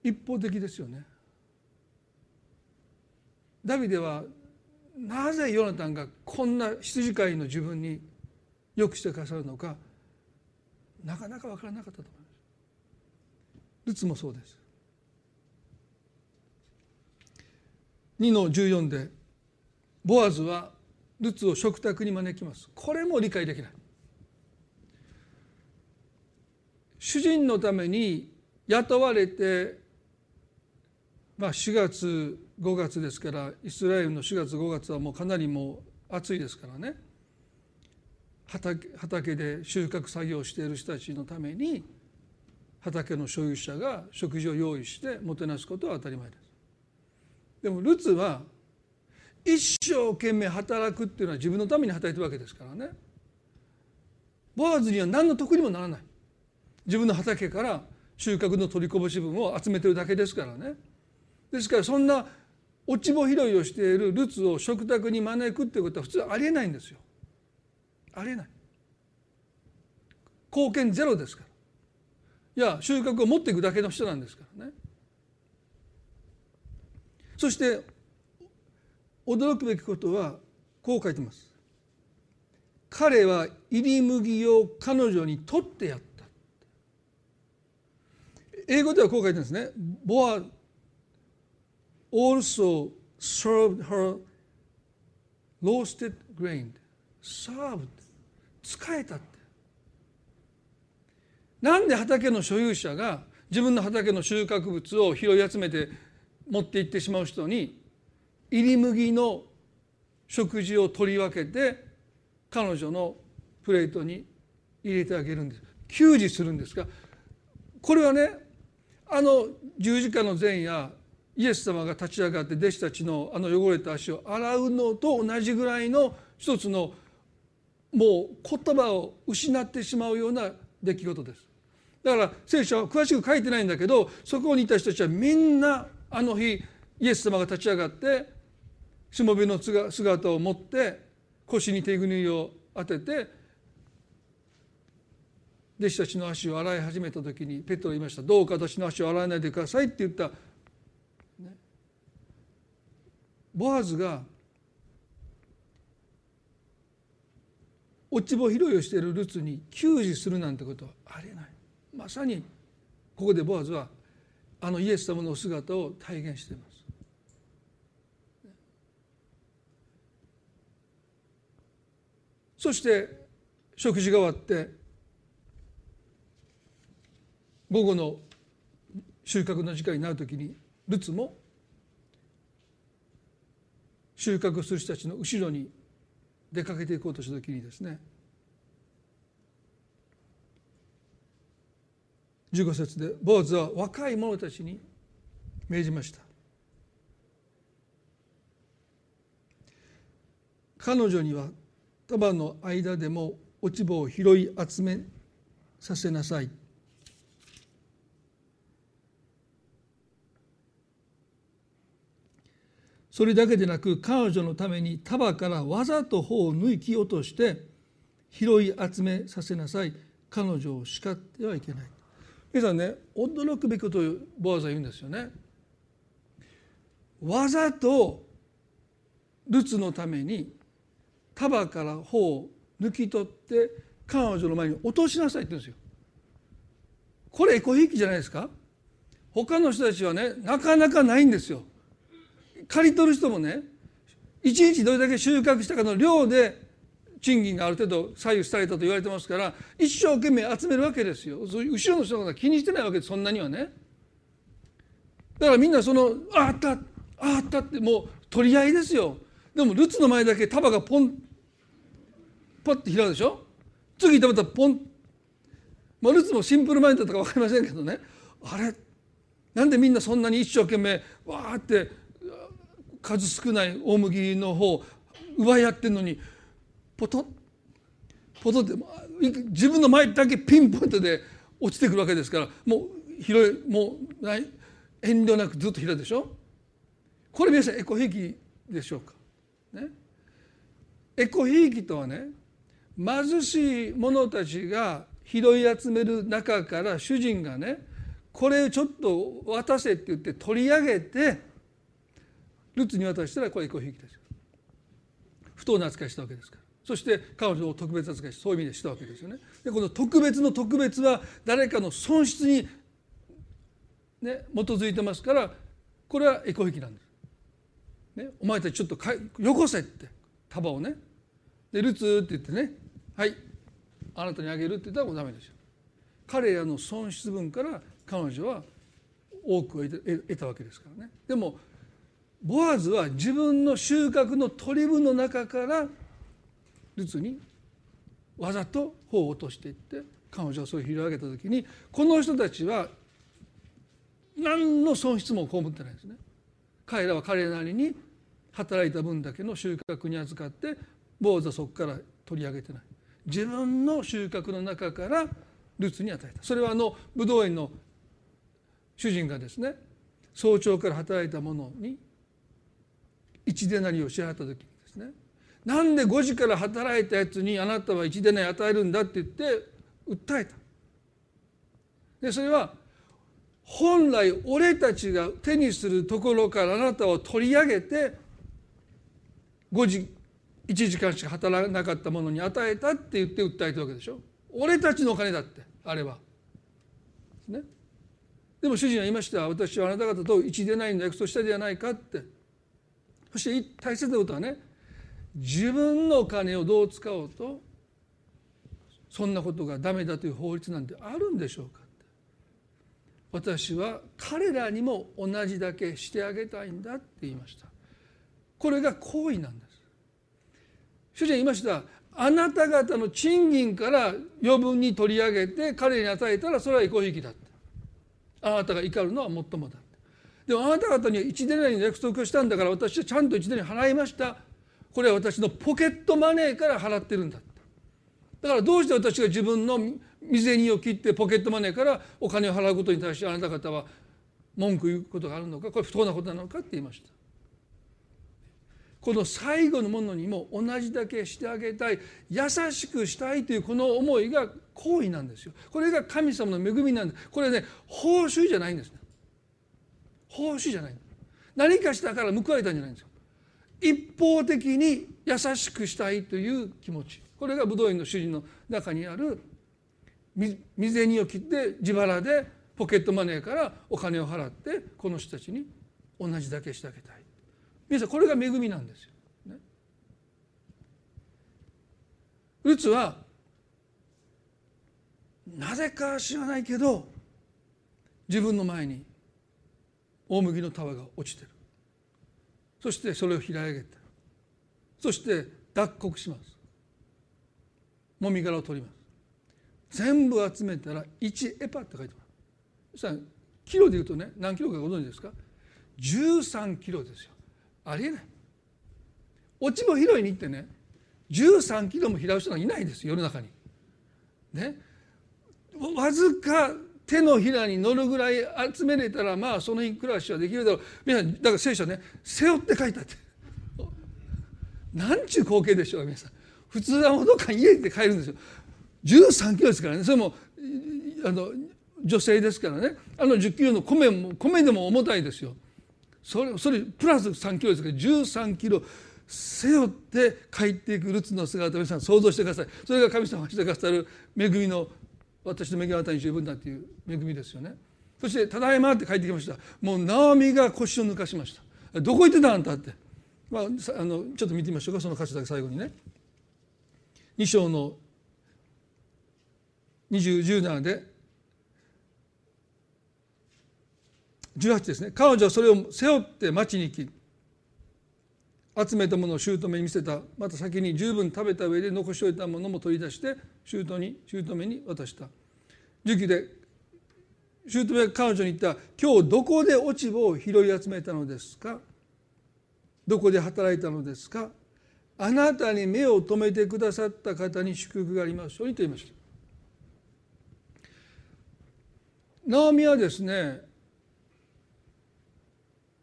よ。一方的ですよね。ダビデはなぜヨナタンがこんな羊飼いの自分によくしてくださるのかなかなか分からなかったと思います。ルツもそうです。2の14でボアズはルツを食卓に招きます。これも理解できない。主人のために雇われて、まあ、4月5月ですからイスラエルの4月5月はもうかなりもう暑いですからね。畑畑で収穫作業をしている人たちのために畑の所有者が食事を用意してもてなすことは当たり前です。でもルツは一生懸命働くっていうのは自分のために働いてるわけですからね。ボアズには何の得にもならない。自分の畑から収穫の取りこぼし分を集めてるだけですからね。ですからそんな落ち穂拾いをしているルツを食卓に招くっていうことは普通ありえないんですよ。ありえない。貢献ゼロですから。いや収穫を持っていくだけの人なんですからね。そして驚くべきことはこう書いてます。彼は入り麦を彼女に取ってやった。英語ではこう書いてるんですね。ボア also served her roasted grain. Served 使えたって。なんで畑の所有者が自分の畑の収穫物を拾い集めて持って行ってしまう人に入り麦の食事を取り分けて彼女のプレートに入れてあげるんです。給仕するんですがこれはねあの十字架の前夜イエス様が立ち上がって弟子たちのあの汚れた足を洗うのと同じぐらいの一つのもう言葉を失ってしまうような出来事です。だから聖書は詳しく書いてないんだけどそこにいた人たちはみんなあの日イエス様が立ち上がってしもべの姿を持って腰に手ぐりを当てて弟子たちの足を洗い始めた時にペットロ言いました「どうか私の足を洗わないでください」って言った、ね、ボアズが落ち穂拾いをしているルツに給仕するなんてことはありえない。まさにここでボアズはあのイエス様の姿を体現しています。そして食事が終わって午後の収穫の時間になる時にルツも収穫する人たちの後ろに出かけていこうとした時にですね15節でボーズは若い者たちに命じました。彼女には束の間でも落ち葉を拾い集めさせなさい。それだけでなく彼女のために束からわざと穂を抜き落として拾い集めさせなさい彼女を叱ってはいけない皆さんね驚くべきことをボアザ言うんですよねわざとルツのために束から穂を抜き取って彼女の前に落としなさいって言うんですよ。これエコひいきじゃないですか他の人たちはねなかなかないんですよ。刈り取る人もね一日どれだけ収穫したかの量で賃金がある程度左右されたと言われてますから一生懸命集めるわけですよ。後ろの人が気にしてないわけです。そんなにはね。だからみんなそのああったああったってもう取り合いですよ。でもルツの前だけ束がポンパッて開くでしょ。次食べたらポン、まあ、ルツもシンプルマインドとか分かりませんけどね。あれなんでみんなそんなに一生懸命わーって数少ない大麦の方奪い合ってんのにポトッポトって自分の前だけピンポイントで落ちてくるわけですからもう広いもうない遠慮なくずっと広いでしょ？これ皆さんエコひいきでしょうか？ね？エコひいきとはね貧しい者たちが拾い集める中から主人がねこれちょっと渡せって言って取り上げてルツに渡したらこれエコひいきですよ不当な扱いしたわけですから。そして彼女を特別扱いしそういう意味でしたわけですよね。でこの特別の特別は誰かの損失にね基づいてますからこれはエコひいきなんです、ね、お前たちちょっとかよこせって束をね。でルツって言ってねはいあなたにあげるって言ったらもうダメですよ。彼らの損失分から彼女は多くを得たわけですからね。でもボアズは自分の収穫の取り分の中からルツにわざと頬を落としていって彼女がそれを拾い上げた時にこの人たちは何の損失も被ってないですね。彼らは彼なりに働いた分だけの収穫に預かって坊主はそこから取り上げてない。自分の収穫の中からルツに与えた。それはあのブドウ園の主人がですね早朝から働いたものに一デナリを支払った時にですねなんで5時から働いたやつにあなたは一デナリ与えるんだって言って訴えた。でそれは本来俺たちが手にするところからあなたを取り上げて5時1時間しか働かなかったものに与えたって言って訴えたわけでしょ。俺たちのお金だってあれは。ね、でも主人は言いました。私はあなた方と一でないの約束したではないかって。そして大切なことはね自分のお金をどう使おうとそんなことがダメだという法律なんてあるんでしょうか私は彼らにも同じだけしてあげたいんだって言いました。これが行為なんです。主人言いました。あなた方の賃金から余分に取り上げて彼に与えたらそれは違法引きだって。あなたが怒るのはもっともだ。でもあなた方には1年の約束をしたんだから私はちゃんと1年払いました。これは私のポケットマネーから払ってるんだだからどうして私が自分の未銭を切ってポケットマネーからお金を払うことに対してあなた方は文句言うことがあるのかこれ不当なことなのかって言いました。この最後のものにも同じだけしてあげたい。優しくしたいというこの思いが行為なんですよ。これが神様の恵みなんです。これね報酬じゃないんです。ね報酬じゃない何かしたから報われたんじゃないんですよ。一方的に優しくしたいという気持ち。これが武道院の主人の中にある。未銭を切って自腹でポケットマネーからお金を払ってこの人たちに同じだけしてあげたい。皆さんこれが恵みなんですよ。ね、ルツはなぜか知らないけど自分の前に大麦の束が落ちてる。そしてそれを平らげてそして脱穀します。もみ殻を取ります。全部集めたら1エパって書いてますそキロでいうとね何キロかご存知ですか？13キロですよ。ありえない。落ち穂拾いに行ってね13キロも拾う人がいないです世の中に。ね。わずか手のひらに乗るぐらい集めれたらまあその日暮らしはできるだろう。皆さんだから聖書ね背負って書いたって。なんちゅう光景でしょう皆さん。普通はもうどっかに家で帰るんですよ。13キロですからね。それもあの女性ですからね。あの10キロの米も米でも重たいですよ。それそれプラス3キロですから。13キロ背負って帰っていくルツの姿を皆さん想像してください。それが神様がしてくださる恵みの私の恵み方に十分だという恵みですよね。そして「ただいま」って帰ってきました。もうナオミが腰を抜かしました。どこ行ってたあんたって。まあ、あのちょっと見てみましょうか。その歌詞だけ最後にね。2章の2017で。18ですね彼女はそれを背負って町に行き集めたものを姑に見せた。また先に十分食べた上で残しておいたものも取り出して姑に姑に渡した。19で姑が彼女に言った「今日どこで落ち葉を拾い集めたのですか?」どこで働いたのですか？あなたに目を留めてくださった方に祝福がありますようにと言いました。ナオミはですね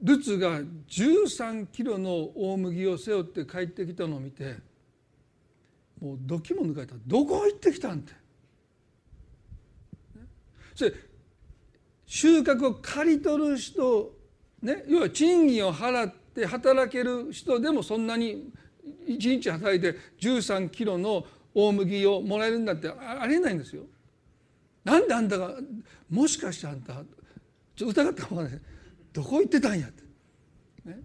ルツが13キロの大麦を背負って帰ってきたのを見てもうどきも抜かれた。どこ行ってきたんってそれ収穫を刈り取る人ね。要は賃金を払って働ける人でもそんなに1日働いて13キロの大麦をもらえるんだってありえないんですよ。なんであんたがもしかしてあんたちょっと疑ったかもないどこ行ってたんやって。ね、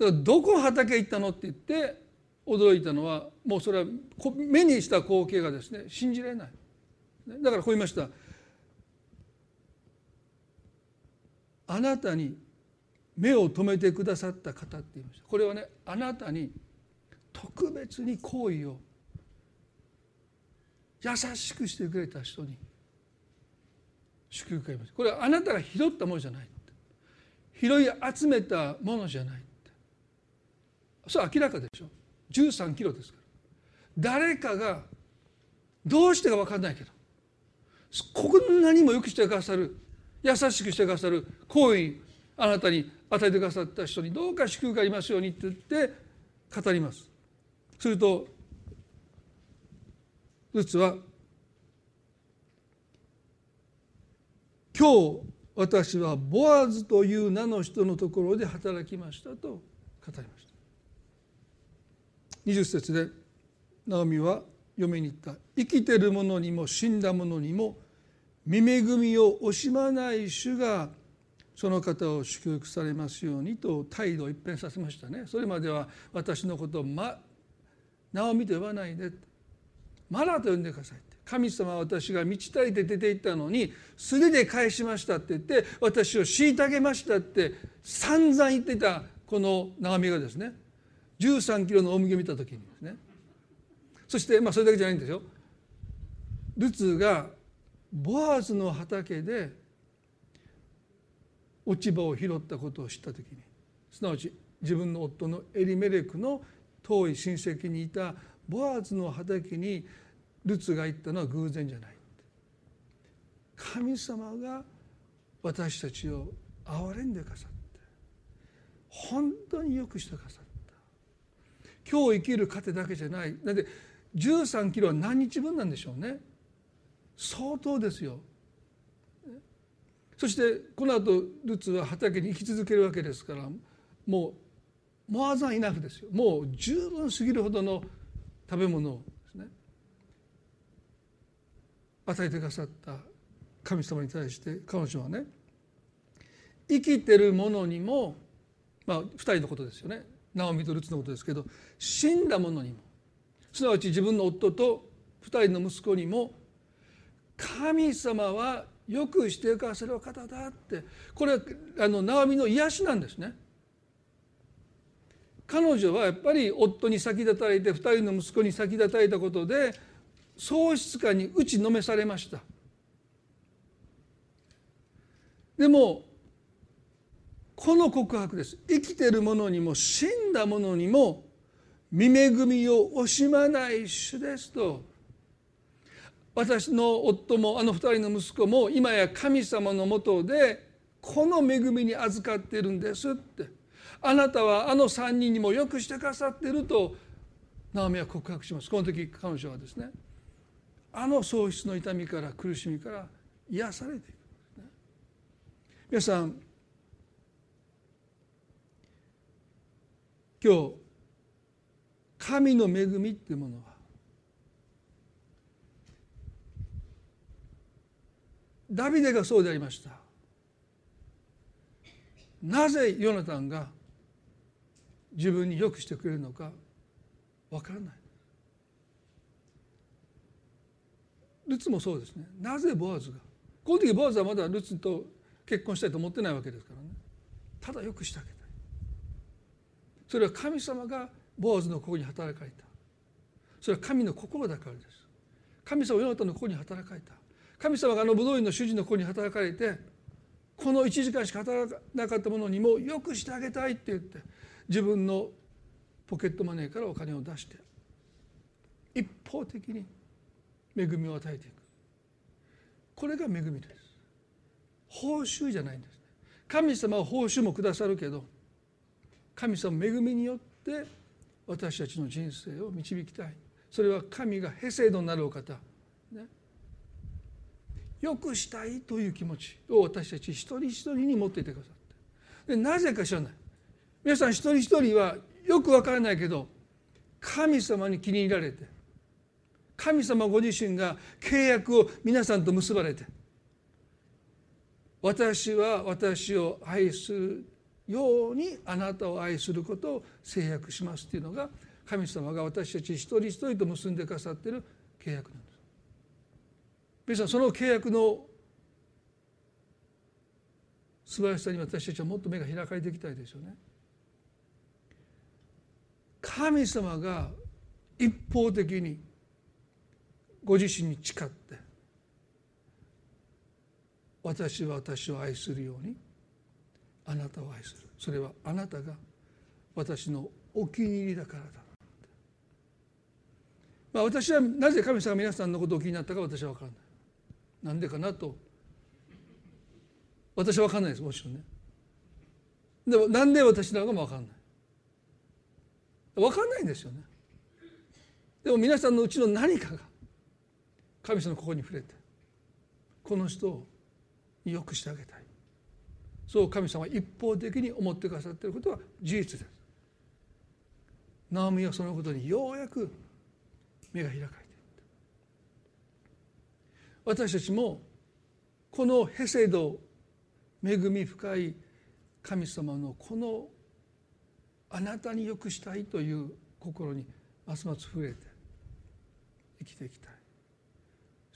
だからどこ畑行ったのって言って驚いたのはもうそれは目にした光景がですね信じられない。だからこう言いました。あなたに目を留めてくださった方って言いましたこれはねあなたに特別に好意を優しくしてくれた人に祝福がありますこれはあなたが拾ったものじゃない拾い集めたものじゃないそれは明らかでしょ。13キロですから。誰かがどうしてか分かんないけど。こんなにもよくしてくださる。優しくしてくださる。行為あなたに与えてくださった人にどうか祝福がありますようにって言って語ります。するとルツは今日私はボアズという名の人のところで働きましたと語りました。20節でナオミは嫁に言った。生きてる者にも死んだ者にも見恵みを惜しまない主がその方を祝福されますようにと態度を一変させましたね。それまでは私のことを、ま、ナオミと呼ばないで。マラと呼んでください。神様は私が満ち足りて出て行ったのに素手で返しましたって言って私を虐げましたって散々言ってたこのナオミがですね。13キロの大麦を見た時にですね。そしてまあそれだけじゃないんですよ。ルツがボアズの畑で落ち葉を拾ったことを知った時にすなわち自分の夫のエリメレクの遠い親戚にいたボアズの畑にルツが行ったのは偶然じゃない。神様が私たちを憐れんでくださって本当によくしてくださった。今日生きる糧だけじゃない。だって13キロは何日分なんでしょうね。相当ですよ。そしてこの後ルツは畑に生き続けるわけですからもうモアザンイナフですよ。もう十分すぎるほどの食べ物を与えてくださった神様に対して彼女はね生きてるものにもまあ2人のことですよね。ナオミとルツのことですけど死んだものにも。すなわち自分の夫と2人の息子にも神様はよくしてくださる方だって。これはあのナオミの癒しなんですね。彼女はやっぱり夫に先立たれて2人の息子に先立たれたことで喪失感に打ちのめされました。でもこの告白です。生きてる者にも死んだ者にも見恵みを惜しまない主ですと。私の夫もあの二人の息子も今や神様のもとでこの恵みに預かってるんですって。あなたはあの三人にもよくしてくださってるとナオミは告白します。この時彼女はですねあの喪失の痛みから苦しみから癒されていく、皆さん今日神の恵みっていうものはダビデがそうでありました。なぜヨナタンが自分によくしてくれるのかわからない。ルツもそうですね。なぜボアズが？この時ボアズはまだルツと結婚したいと思ってないわけですからね。ただよくしてあげたいそれは神様がボアズのここに働かれた。それは神の心だからです。神様はヨナタのここに働かれた。神様があの武道院の主人の子に働かれてこの1時間しか働かなかったものにもよくしてあげたいって言って自分のポケットマネーからお金を出して一方的に恵みを与えていく。これが恵みです。報酬じゃないんです。神様は報酬もくださるけど神様恵みによって私たちの人生を導きたい。それは神がヘセドになるお方。ね。よくしたいという気持ちを私たち一人一人に持っていてくださって。でなぜか知らない。皆さん一人一人はよくわからないけど神様に気に入られて神様ご自身が契約を皆さんと結ばれて私は私を愛するようにあなたを愛することを制約しますっていうのが神様が私たち一人一人と結んでくださっている契約なんです。皆さんその契約の素晴らしさに私たちはもっと目が開かれていきたいですよね。神様が一方的にご自身に誓って私は私を愛するようにあなたを愛する。それはあなたが私のお気に入りだからだ。まあ、私はなぜ神様が皆さんのことを気になったか私は分からない。なんでかなと私は分かんないですもちろんね。でもなんで私なのかも分かんない。分かんないんですよね。でも皆さんのうちの何かが神様の心に触れてこの人をよくしてあげたい。そう神様は一方的に思ってくださっていることは事実です。ナオミはそのことにようやく目が開かれていった。私たちもこのヘセド恵み深い神様のこのあなたによくしたいという心にますます触れて生きていきたい。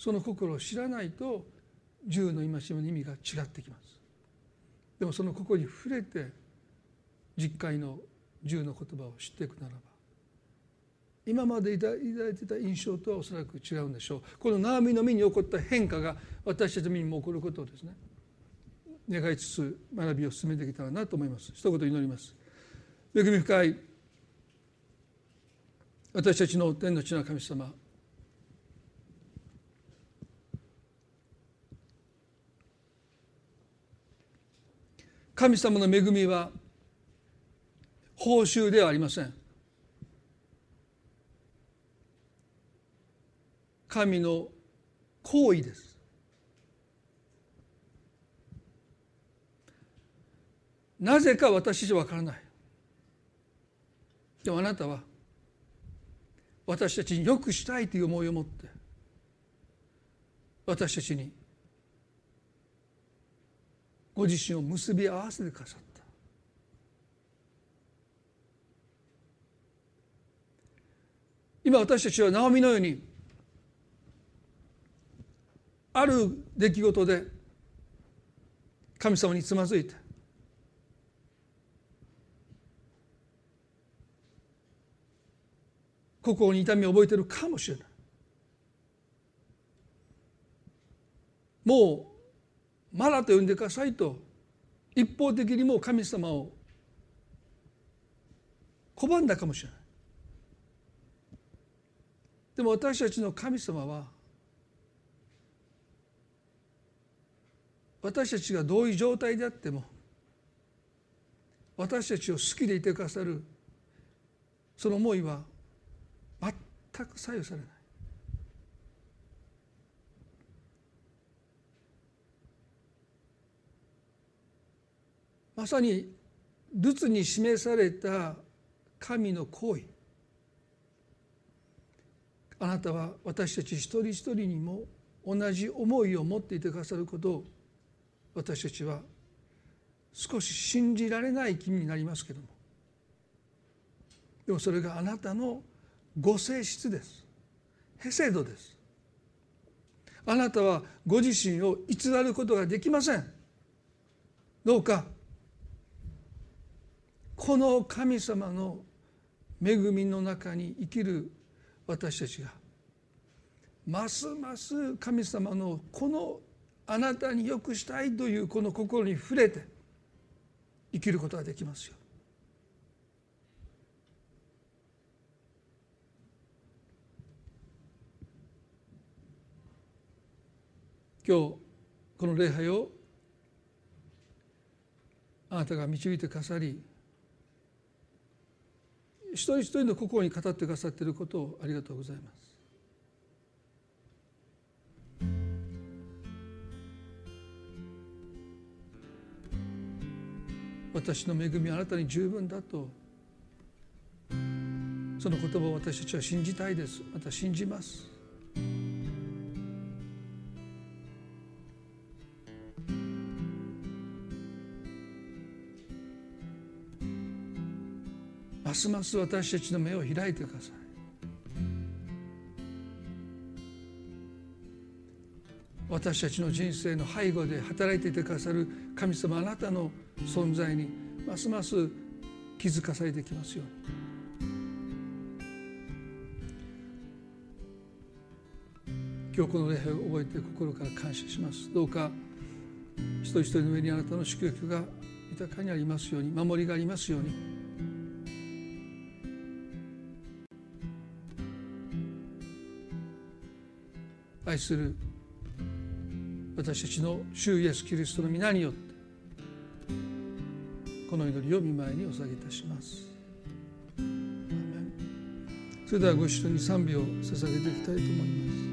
その心を知らないと銃の戒めの意味が違ってきます。でもその心に触れて実会の銃の言葉を知っていくならば今まで抱いてた印象とはおそらく違うんでしょう。このナオミの身に起こった変化が私たちの身にも起こることをですね願いつつ学びを進めていけたらなと思います。一言祈ります。恵み深い私たちの天の地の神様神様の恵みは報酬ではありません。神の行為です。なぜか私じゃわからない。でもあなたは私たちによくしたいという思いを持って私たちにご自身を結び合わせてくださった。今私たちはナオミのようにある出来事で神様につまずいて心に痛みを覚えてるかもしれない。もうマラと呼んでくださいと一方的にもう神様を拒んだかもしれない。でも私たちの神様は私たちがどういう状態であっても私たちを好きでいてくださるその思いは全く左右されない。まさに仏に示された神の行為あなたは私たち一人一人にも同じ思いを持っていてくださることを私たちは少し信じられない気になりますけどもでもそれがあなたのご性質ですヘセドですあなたはご自身を偽ることができませんどうかこの神様の恵みの中に生きる私たちがますます神様のこのあなたによくしたいというこの心に触れて生きることができますよ。今日この礼拝をあなたが導いてくださり一人一人の心に語ってくださっていることをありがとうございます。私の恵みはあなたに十分だとその言葉を私たちは信じたいですまた信じますますます私たちの目を開いてください。私たちの人生の背後で働いていてくださる神様あなたの存在にますます気づかされてきますように。今日この礼拝を覚えて心から感謝します。どうか一人一人の上にあなたの祝福が豊かにありますように守りがありますように。愛する私たちの主イエス・キリストの皆によってこの祈りを見舞いにお下げいたします。それではご一緒に賛美を捧げていきたいと思います。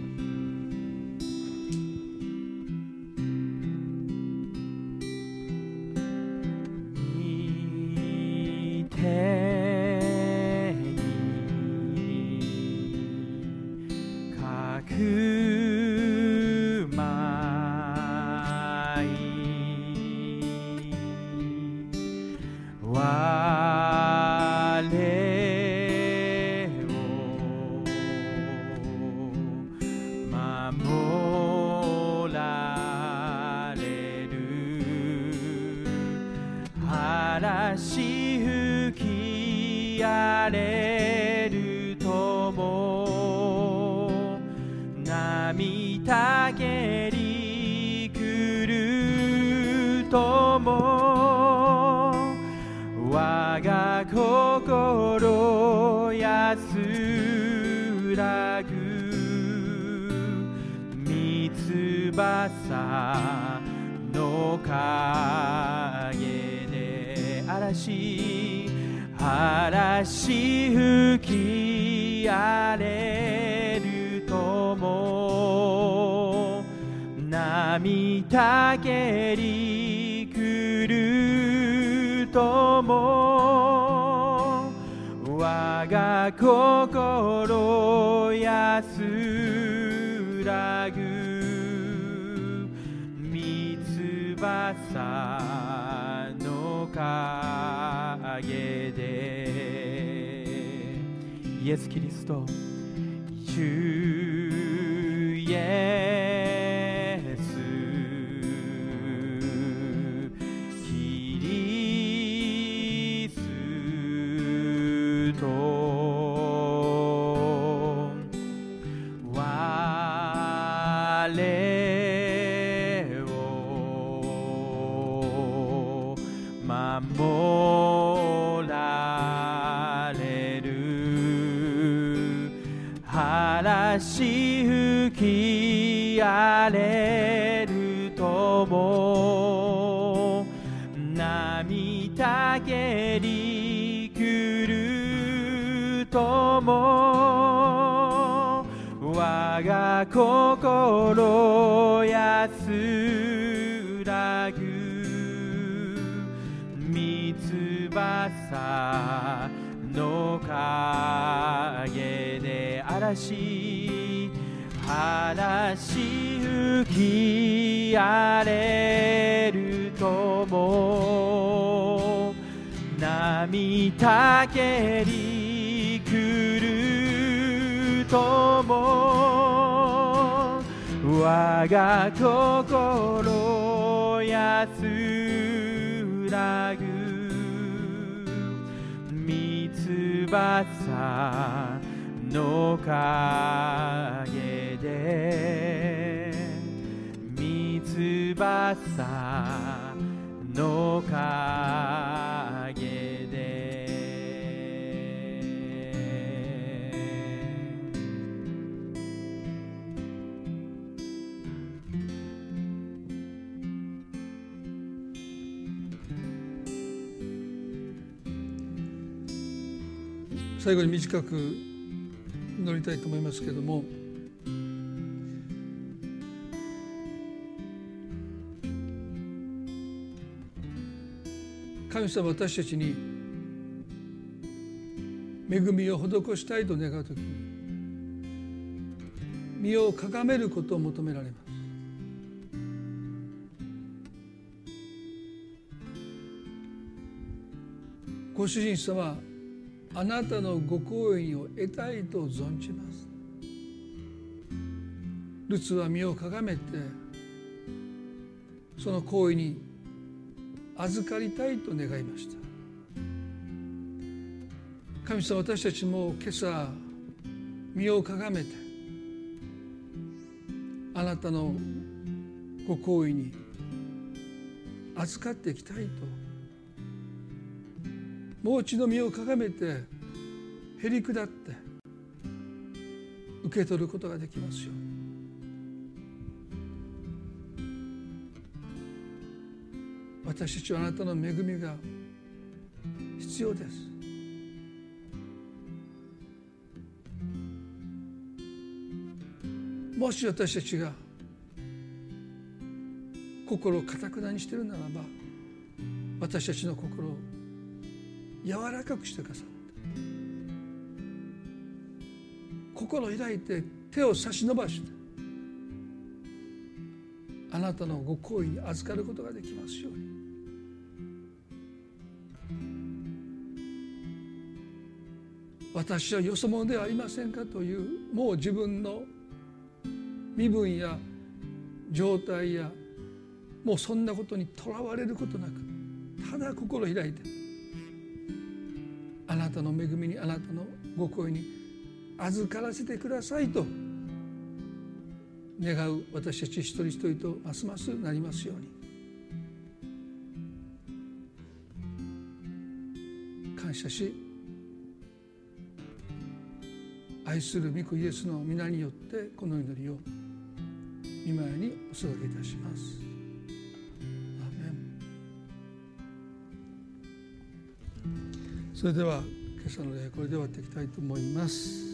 が心安らぐ三翼の影で。イエス・キリスト You 心安らぐ三つの影で嵐嵐吹き荒れるとも涙けり来るとも我が心安らぐ三翼の陰で三翼の陰最後に短く祈りたいと思いますけれども。神様私たちに恵みを施したいと願う時に身をかがめることを求められます。ご主人様あなたのご好意を得たいと存じます。ルツは身をかがめてその行為に預かりたいと願いました。神様私たちも今朝身をかがめてあなたのご好意に預かっていきたいともう血の身をかがめてへり下って受け取ることができますよ私たちはあなたの恵みが必要です。もし私たちが心をかたくなにしているならば私たちの心を柔らかくしてくださって心開いて手を差し伸ばしてあなたのご好意に預かることができますように。私はよそ者ではありませんかというもう自分の身分や状態やもうそんなことにとらわれることなくただ心開いて。なたの恵みにあなたのご声に預からせてくださいと。願う私たち一人一人とますますなりますように。感謝し愛する御子イエスの皆によってこの祈りを御前にお届けいたします。それでは今朝の礼これで終わっていきたいと思います。